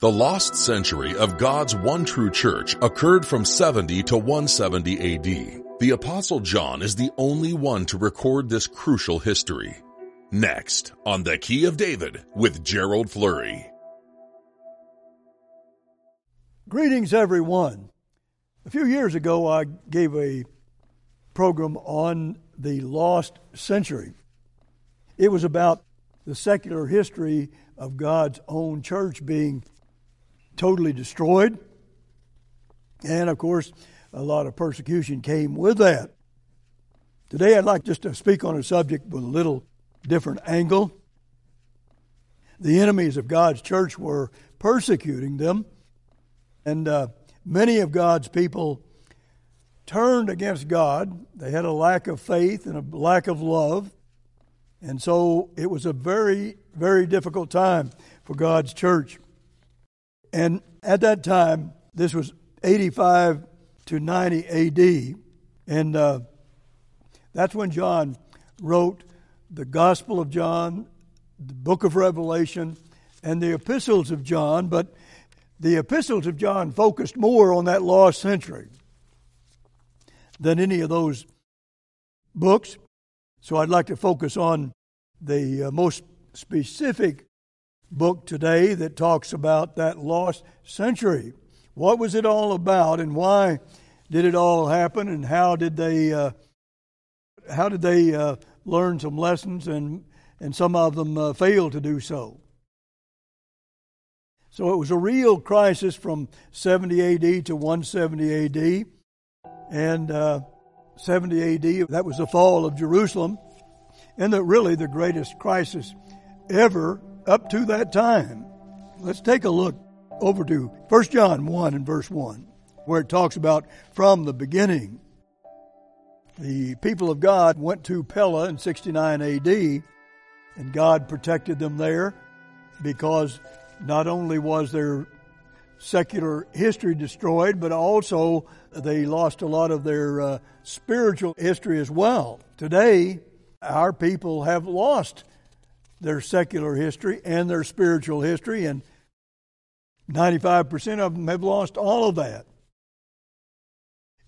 The lost century of God's one true church occurred from 70 to 170 AD. The Apostle John is the only one to record this crucial history. Next, on The Key of David with Gerald Flurry. Greetings, everyone. A few years ago, I gave a program on the lost century. It was about the secular history of God's own church being totally destroyed. And of course, a lot of persecution came with that. Today, I'd like just to speak on a subject with a little different angle. The enemies of God's church were persecuting them, and uh, many of God's people turned against God. They had a lack of faith and a lack of love, and so it was a very, very difficult time for God's church. And at that time, this was 85 to 90 AD, and uh, that's when John wrote the Gospel of John, the book of Revelation, and the epistles of John, but the epistles of John focused more on that lost century than any of those books. So I'd like to focus on the uh, most specific book today that talks about that lost century. What was it all about, and why did it all happen, and how did they uh, how did they uh, learn some lessons, and and some of them uh, failed to do so. So it was a real crisis from 70 AD to 170 AD, and uh, 70 AD that was the fall of Jerusalem, and that really the greatest crisis ever up to that time. Let's take a look over to 1 John 1 and verse 1, where it talks about from the beginning. The people of God went to Pella in 69 AD, and God protected them there because not only was their secular history destroyed, but also they lost a lot of their uh, spiritual history as well. Today, our people have lost their secular history and their spiritual history, and 95% of them have lost all of that.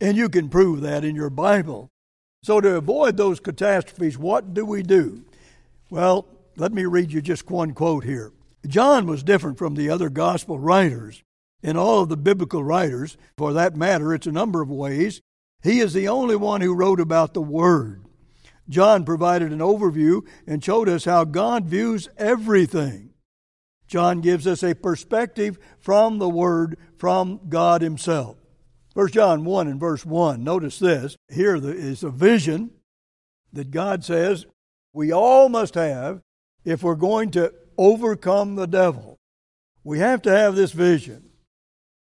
And you can prove that in your Bible. So, to avoid those catastrophes, what do we do? Well, let me read you just one quote here. John was different from the other gospel writers. In all of the biblical writers, for that matter, it's a number of ways, he is the only one who wrote about the Word. John provided an overview and showed us how God views everything. John gives us a perspective from the Word, from God Himself. 1 John 1 and verse 1, notice this. Here is a vision that God says we all must have if we're going to overcome the devil. We have to have this vision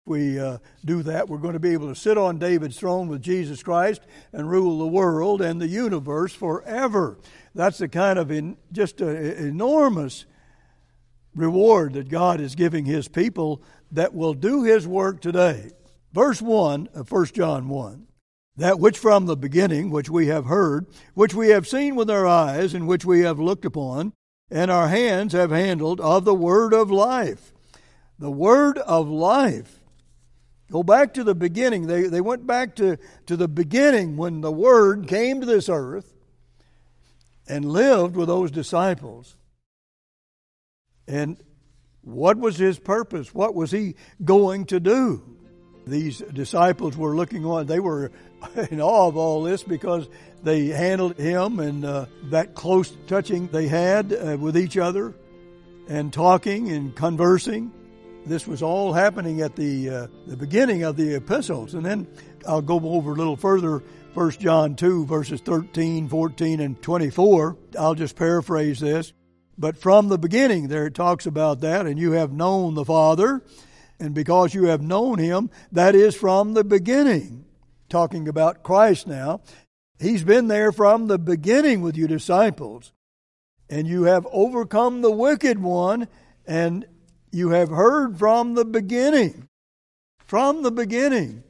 we uh, do that, we're going to be able to sit on David's throne with Jesus Christ and rule the world and the universe forever. That's the kind of in, just an enormous reward that God is giving His people that will do His work today. Verse 1 of 1 John 1 That which from the beginning, which we have heard, which we have seen with our eyes, and which we have looked upon, and our hands have handled of the word of life. The word of life Go back to the beginning. They, they went back to, to the beginning when the Word came to this earth and lived with those disciples. And what was his purpose? What was he going to do? These disciples were looking on, they were in awe of all this because they handled him and uh, that close touching they had uh, with each other and talking and conversing. This was all happening at the, uh, the beginning of the epistles. And then I'll go over a little further, 1 John 2, verses 13, 14, and 24. I'll just paraphrase this. But from the beginning, there it talks about that, and you have known the Father, and because you have known him, that is from the beginning. Talking about Christ now. He's been there from the beginning with you disciples, and you have overcome the wicked one, and you have heard from the beginning. From the beginning.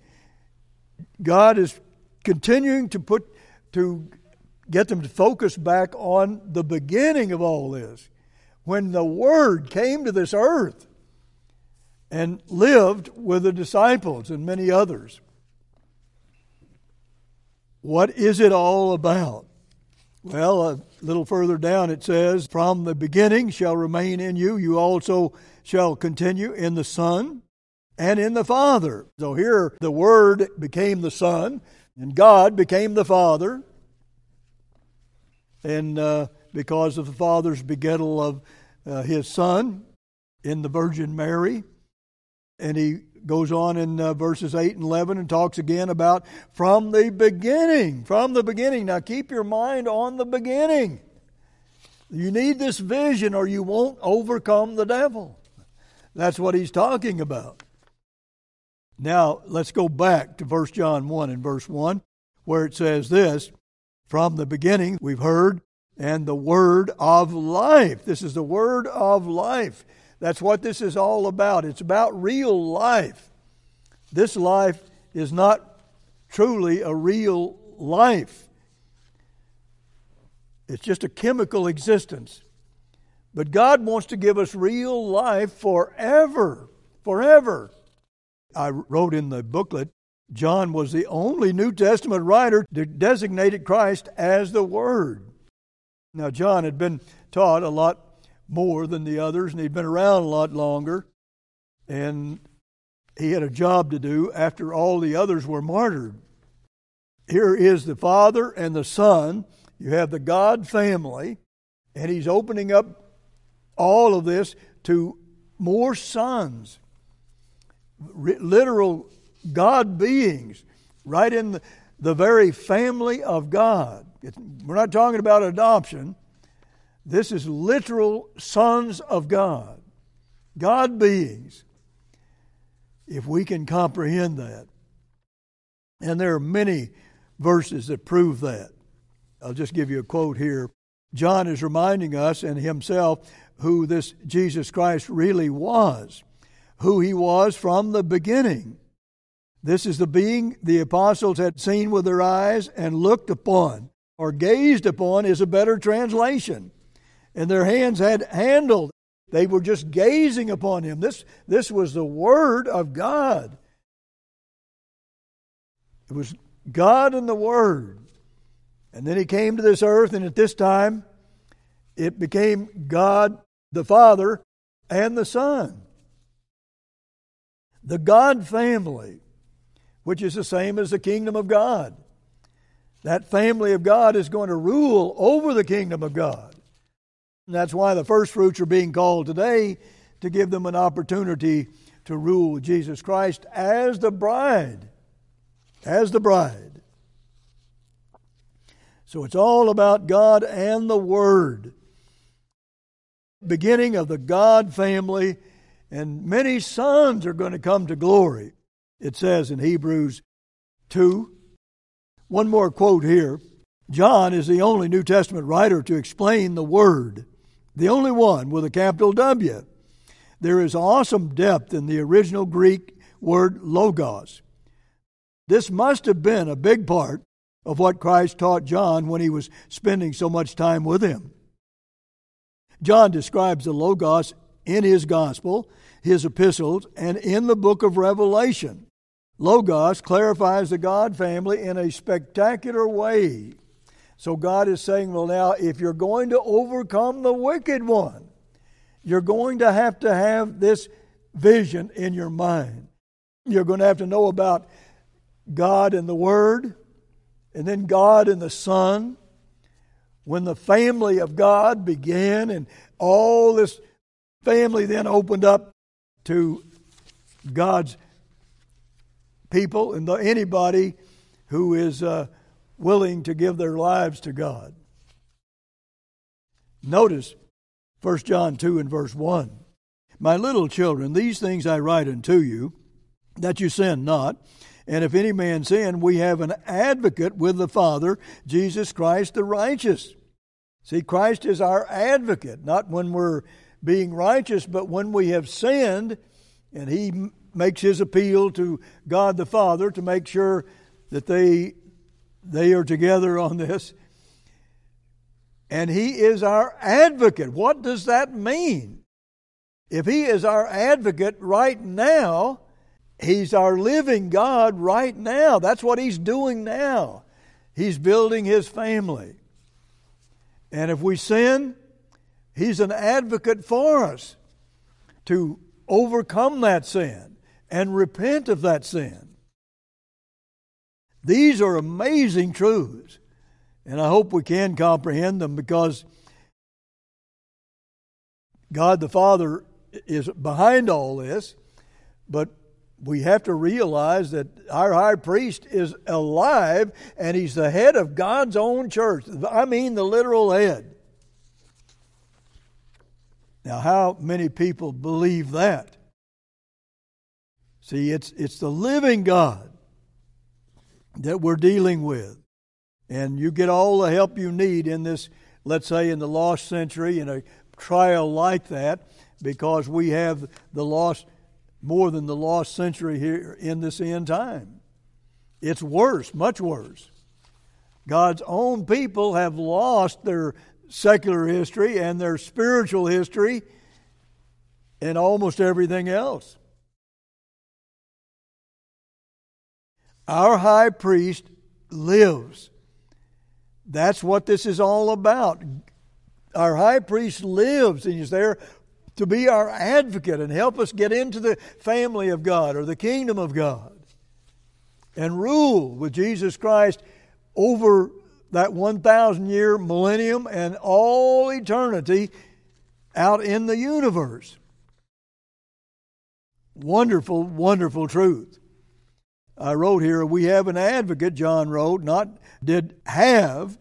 God is continuing to put, to get them to focus back on the beginning of all this. When the Word came to this earth, and lived with the disciples and many others. What is it all about? Well, a little further down it says, From the beginning shall remain in you, you also shall continue in the Son and in the Father. So here the Word became the Son, and God became the Father. And uh, because of the Father's begettal of uh, His Son in the Virgin Mary, and he goes on in uh, verses 8 and 11 and talks again about from the beginning. From the beginning. Now keep your mind on the beginning. You need this vision or you won't overcome the devil. That's what he's talking about. Now let's go back to 1 John 1 and verse 1 where it says this From the beginning we've heard, and the word of life. This is the word of life. That's what this is all about. It's about real life. This life is not truly a real life, it's just a chemical existence. But God wants to give us real life forever. Forever. I wrote in the booklet John was the only New Testament writer to designate Christ as the Word. Now, John had been taught a lot more than the others, and he'd been around a lot longer. And he had a job to do after all the others were martyred. Here is the Father and the Son. You have the God family, and he's opening up all of this to more sons, literal God beings, right in the, the very family of God. It's, we're not talking about adoption. This is literal sons of God, God beings, if we can comprehend that. And there are many verses that prove that. I'll just give you a quote here. John is reminding us and himself who this Jesus Christ really was, who he was from the beginning. This is the being the apostles had seen with their eyes and looked upon, or gazed upon is a better translation and their hands had handled. They were just gazing upon him. This, this was the Word of God. It was God and the Word. And then he came to this earth, and at this time, it became God the Father and the Son. The God family, which is the same as the kingdom of God. That family of God is going to rule over the kingdom of God. And that's why the first fruits are being called today to give them an opportunity to rule Jesus Christ as the bride. As the bride. So it's all about God and the Word. Beginning of the God family, and many sons are going to come to glory. It says in Hebrews 2. One more quote here. John is the only New Testament writer to explain the Word the only one with a capital W. There is awesome depth in the original Greek word logos. This must have been a big part of what Christ taught John when he was spending so much time with him. John describes the logos in his gospel, his epistles, and in the book of Revelation. Logos clarifies the God family in a spectacular way. So God is saying, well, now, if you're going to overcome the wicked one, you're going to have to have this vision in your mind. You're going to have to know about God and the Word, and then God and the Son. When the family of God began, and all this family then opened up to God's people and anybody who is. Uh, willing to give their lives to God. Notice 1 John 2 and verse 1. My little children, these things I write unto you, that you sin not. And if any man sin, we have an advocate with the Father, Jesus Christ the righteous. See, Christ is our advocate, not when we're being righteous, but when we have sinned, and He makes His appeal to God the Father to make sure that they they are together on this. And he is our advocate. What does that mean? If He is our advocate right now, He's our living God right now. That's what He's doing now. He's building His family. And if we sin, He's an advocate for us to overcome that sin and repent of that sin. These are amazing truths, and I hope we can comprehend them because God the Father is behind all this, but we have to realize that our high priest is alive and he's the head of God's own church. I mean, the literal head. Now, how many people believe that? See, it's, it's the living God that we're dealing with. And you get all the help you need in this, let's say, in the lost century, in a trial like that, because we have the lost, more than the lost century here in this end time. It's worse, much worse. God's own people have lost their secular history and their spiritual history and almost everything else. Our high priest lives. That's what this is all about. Our high priest lives and he's there to be our advocate and help us get into the family of God or the kingdom of God and rule with Jesus Christ over that 1,000 year millennium and all eternity out in the universe. Wonderful, wonderful truth. I wrote here, we have an advocate, John wrote, not did have.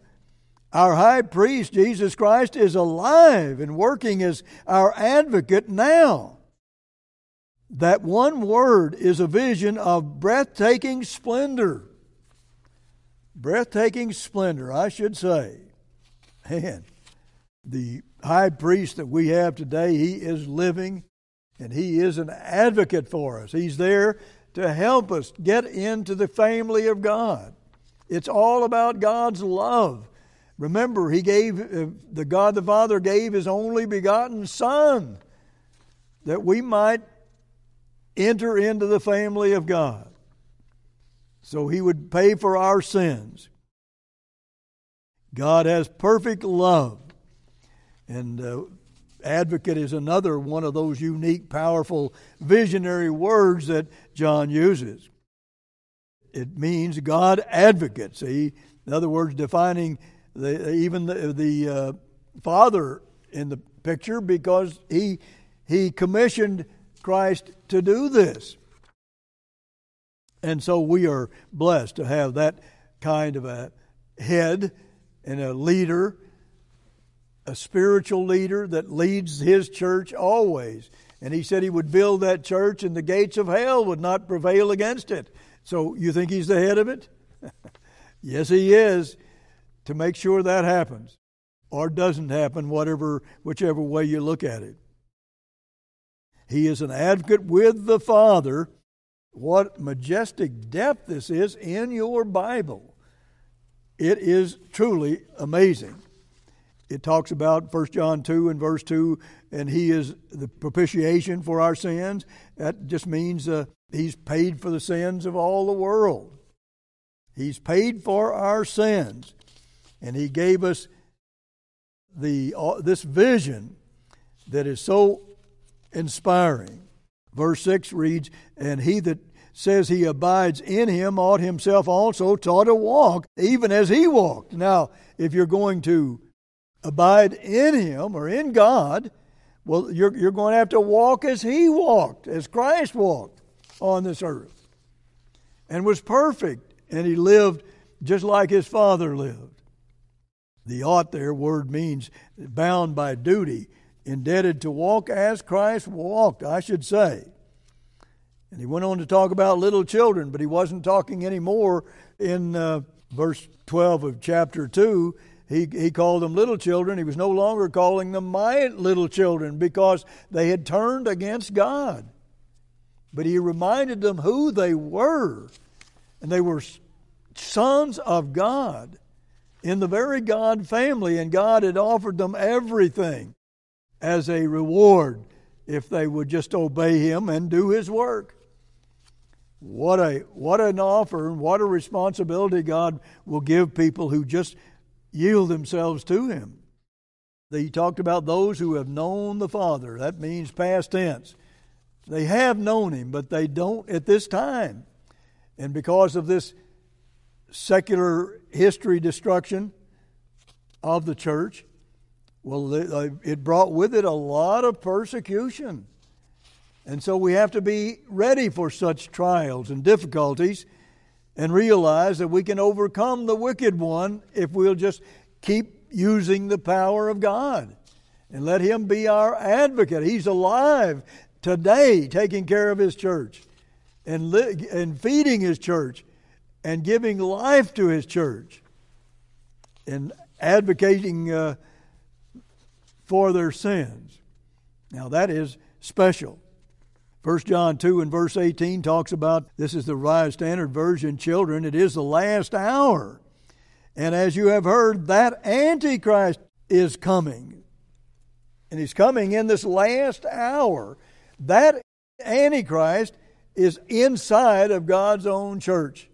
Our high priest, Jesus Christ, is alive and working as our advocate now. That one word is a vision of breathtaking splendor. Breathtaking splendor, I should say. And the high priest that we have today, he is living and he is an advocate for us. He's there to help us get into the family of God. It's all about God's love. Remember, he gave uh, the God the Father gave his only begotten son that we might enter into the family of God. So he would pay for our sins. God has perfect love. And uh, advocate is another one of those unique, powerful, visionary words that John uses. It means God advocate. See, in other words, defining the, even the, the uh, Father in the picture because he, he commissioned Christ to do this. And so we are blessed to have that kind of a head and a leader a spiritual leader that leads his church always. And he said he would build that church and the gates of hell would not prevail against it. So you think he's the head of it? yes, he is, to make sure that happens or doesn't happen, whatever, whichever way you look at it. He is an advocate with the Father. What majestic depth this is in your Bible. It is truly amazing it talks about 1 John 2 and verse 2, and he is the propitiation for our sins. That just means uh, he's paid for the sins of all the world. He's paid for our sins, and he gave us the uh, this vision that is so inspiring. Verse 6 reads, And he that says he abides in him ought himself also taught to walk, even as he walked. Now, if you're going to abide in Him or in God, well, you're, you're going to have to walk as He walked, as Christ walked on this earth, and was perfect, and He lived just like His Father lived. The ought there word means bound by duty, indebted to walk as Christ walked, I should say. And he went on to talk about little children, but he wasn't talking anymore in uh, verse 12 of chapter 2 he, he called them little children. He was no longer calling them my little children because they had turned against God. But he reminded them who they were. And they were sons of God in the very God family, and God had offered them everything as a reward if they would just obey him and do his work. What a what an offer and what a responsibility God will give people who just yield themselves to him. He talked about those who have known the Father. That means past tense. They have known him, but they don't at this time. And because of this secular history destruction of the church, well, it brought with it a lot of persecution. And so we have to be ready for such trials and difficulties and realize that we can overcome the wicked one if we'll just keep using the power of God and let Him be our advocate. He's alive today, taking care of His church and, li- and feeding His church and giving life to His church and advocating uh, for their sins. Now, that is special. 1 John 2 and verse 18 talks about this is the Revised Standard Version, children, it is the last hour. And as you have heard, that Antichrist is coming. And he's coming in this last hour. That Antichrist is inside of God's own church.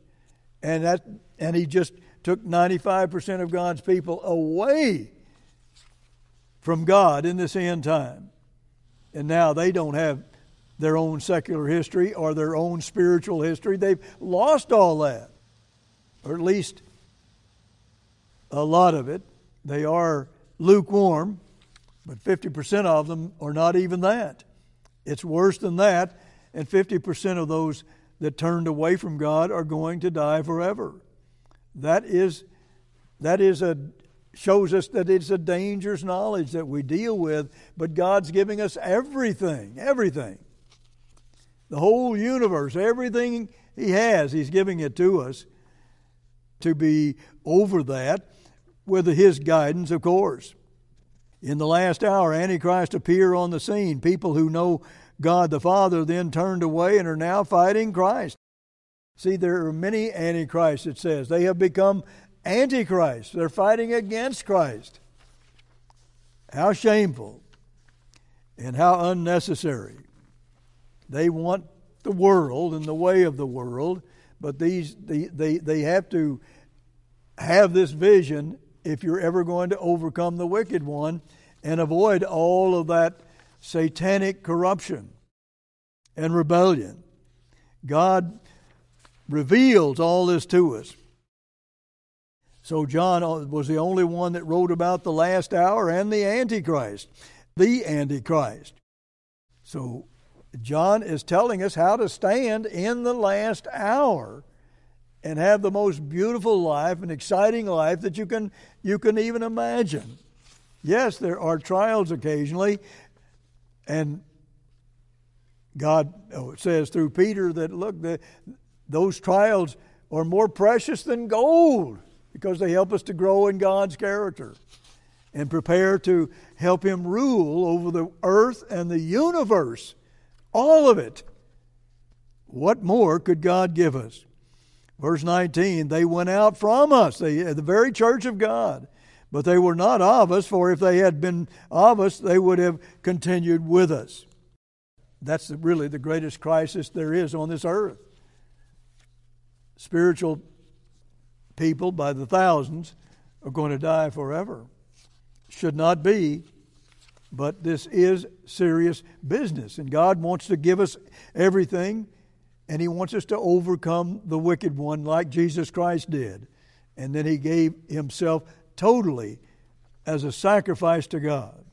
And that and he just took 95% of God's people away from God in this end time. And now they don't have their own secular history or their own spiritual history. They've lost all that, or at least a lot of it. They are lukewarm, but 50% of them are not even that. It's worse than that, and 50% of those that turned away from God are going to die forever. That is that is a shows us that it's a dangerous knowledge that we deal with, but God's giving us everything, everything the whole universe, everything He has, He's giving it to us to be over that with His guidance, of course. In the last hour, Antichrist appear on the scene. People who know God the Father then turned away and are now fighting Christ. See, there are many Antichrists, it says. They have become antichrists. They're fighting against Christ. How shameful and how unnecessary. They want the world and the way of the world, but these they, they, they have to have this vision if you're ever going to overcome the wicked one and avoid all of that satanic corruption and rebellion. God reveals all this to us. So, John uh, was the only one that wrote about the last hour and the Antichrist, the Antichrist. So, John is telling us how to stand in the last hour and have the most beautiful life and exciting life that you can you can even imagine. Yes, there are trials occasionally, and God oh, says through Peter that look, the, those trials are more precious than gold because they help us to grow in God's character and prepare to help Him rule over the earth and the universe all of it. What more could God give us? Verse 19, they went out from us, they, uh, the very church of God, but they were not of us, for if they had been of us, they would have continued with us. That's really the greatest crisis there is on this earth. Spiritual people by the thousands are going to die forever. Should not be but this is serious business. And God wants to give us everything, and He wants us to overcome the wicked one like Jesus Christ did. And then He gave Himself totally as a sacrifice to God.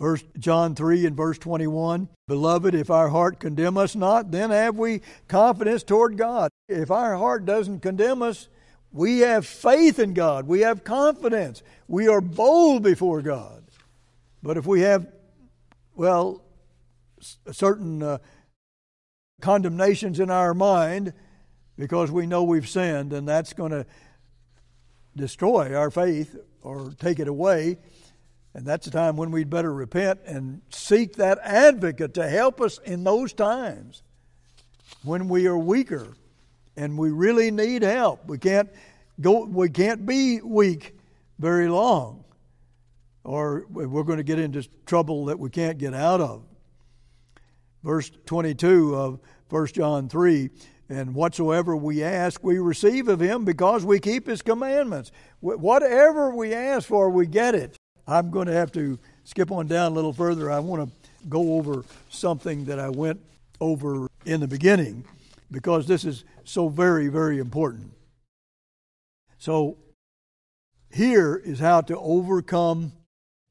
First John 3 and verse 21 Beloved, if our heart condemn us not, then have we confidence toward God. If our heart doesn't condemn us, we have faith in God. We have confidence. We are bold before God. But if we have, well, a certain uh, condemnations in our mind because we know we've sinned, and that's going to destroy our faith or take it away. And that's the time when we'd better repent and seek that advocate to help us in those times when we are weaker and we really need help. We can't go we can't be weak very long or we're going to get into trouble that we can't get out of. Verse 22 of 1 John 3 and whatsoever we ask, we receive of him because we keep his commandments. Whatever we ask for, we get it. I'm going to have to skip on down a little further. I want to go over something that I went over in the beginning because this is so very, very important. So, here is how to overcome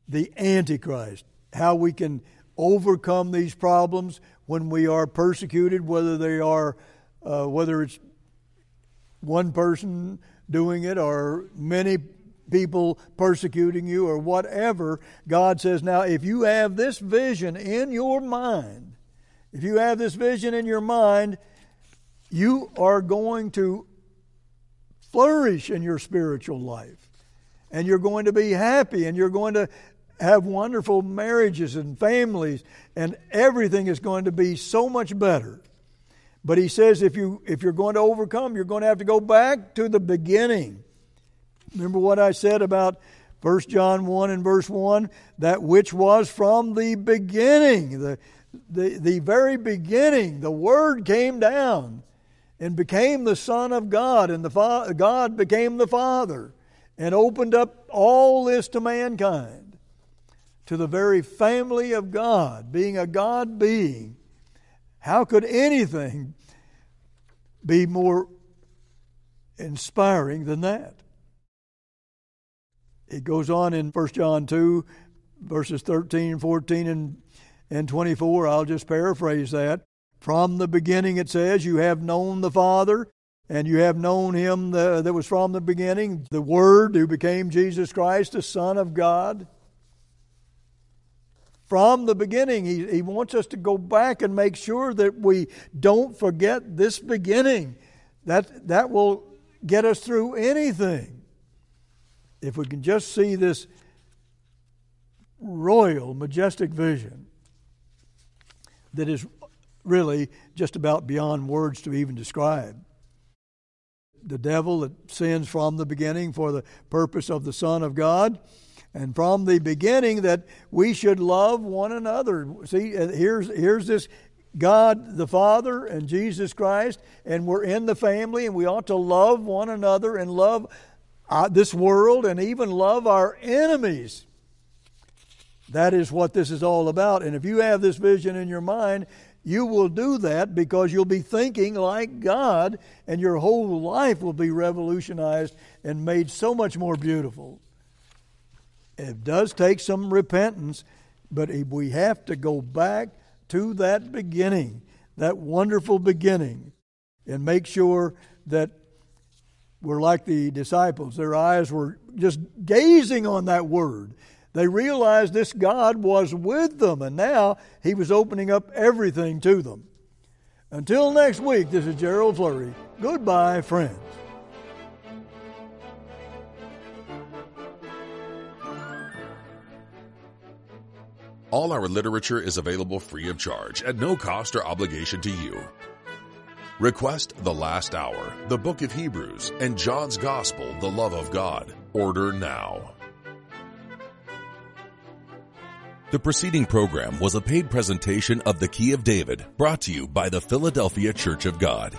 the Antichrist, how we can overcome these problems when we are persecuted, whether they are, uh, whether it's one person doing it or many people persecuting you or whatever. God says, now, if you have this vision in your mind, if you have this vision in your mind, you are going to flourish in your spiritual life. And you're going to be happy and you're going to have wonderful marriages and families, and everything is going to be so much better. But he says if you if you're going to overcome, you're going to have to go back to the beginning. Remember what I said about 1 John 1 and verse 1? That which was from the beginning, the, the, the very beginning, the Word came down and became the Son of God, and the Fa- God became the Father and opened up all this to mankind, to the very family of God, being a God being. How could anything be more inspiring than that? It goes on in 1 John 2, verses 13, 14, and, and 24. I'll just paraphrase that. From the beginning, it says, You have known the Father, and you have known him that was from the beginning, the Word who became Jesus Christ, the Son of God. From the beginning, he, he wants us to go back and make sure that we don't forget this beginning. That, that will get us through anything. If we can just see this royal, majestic vision that is really just about beyond words to even describe the devil that sins from the beginning for the purpose of the Son of God. And from the beginning, that we should love one another. See, uh, here's, here's this God the Father and Jesus Christ, and we're in the family, and we ought to love one another and love uh, this world and even love our enemies. That is what this is all about. And if you have this vision in your mind, you will do that because you'll be thinking like God, and your whole life will be revolutionized and made so much more beautiful. It does take some repentance, but we have to go back to that beginning, that wonderful beginning, and make sure that we're like the disciples. Their eyes were just gazing on that word they realized this God was with them, and now He was opening up everything to them. Until next week, this is Gerald Flurry. Goodbye, friends. All our literature is available free of charge at no cost or obligation to you. Request The Last Hour, the Book of Hebrews, and John's Gospel, The Love of God. Order now. The preceding program was a paid presentation of the Key of David, brought to you by the Philadelphia Church of God.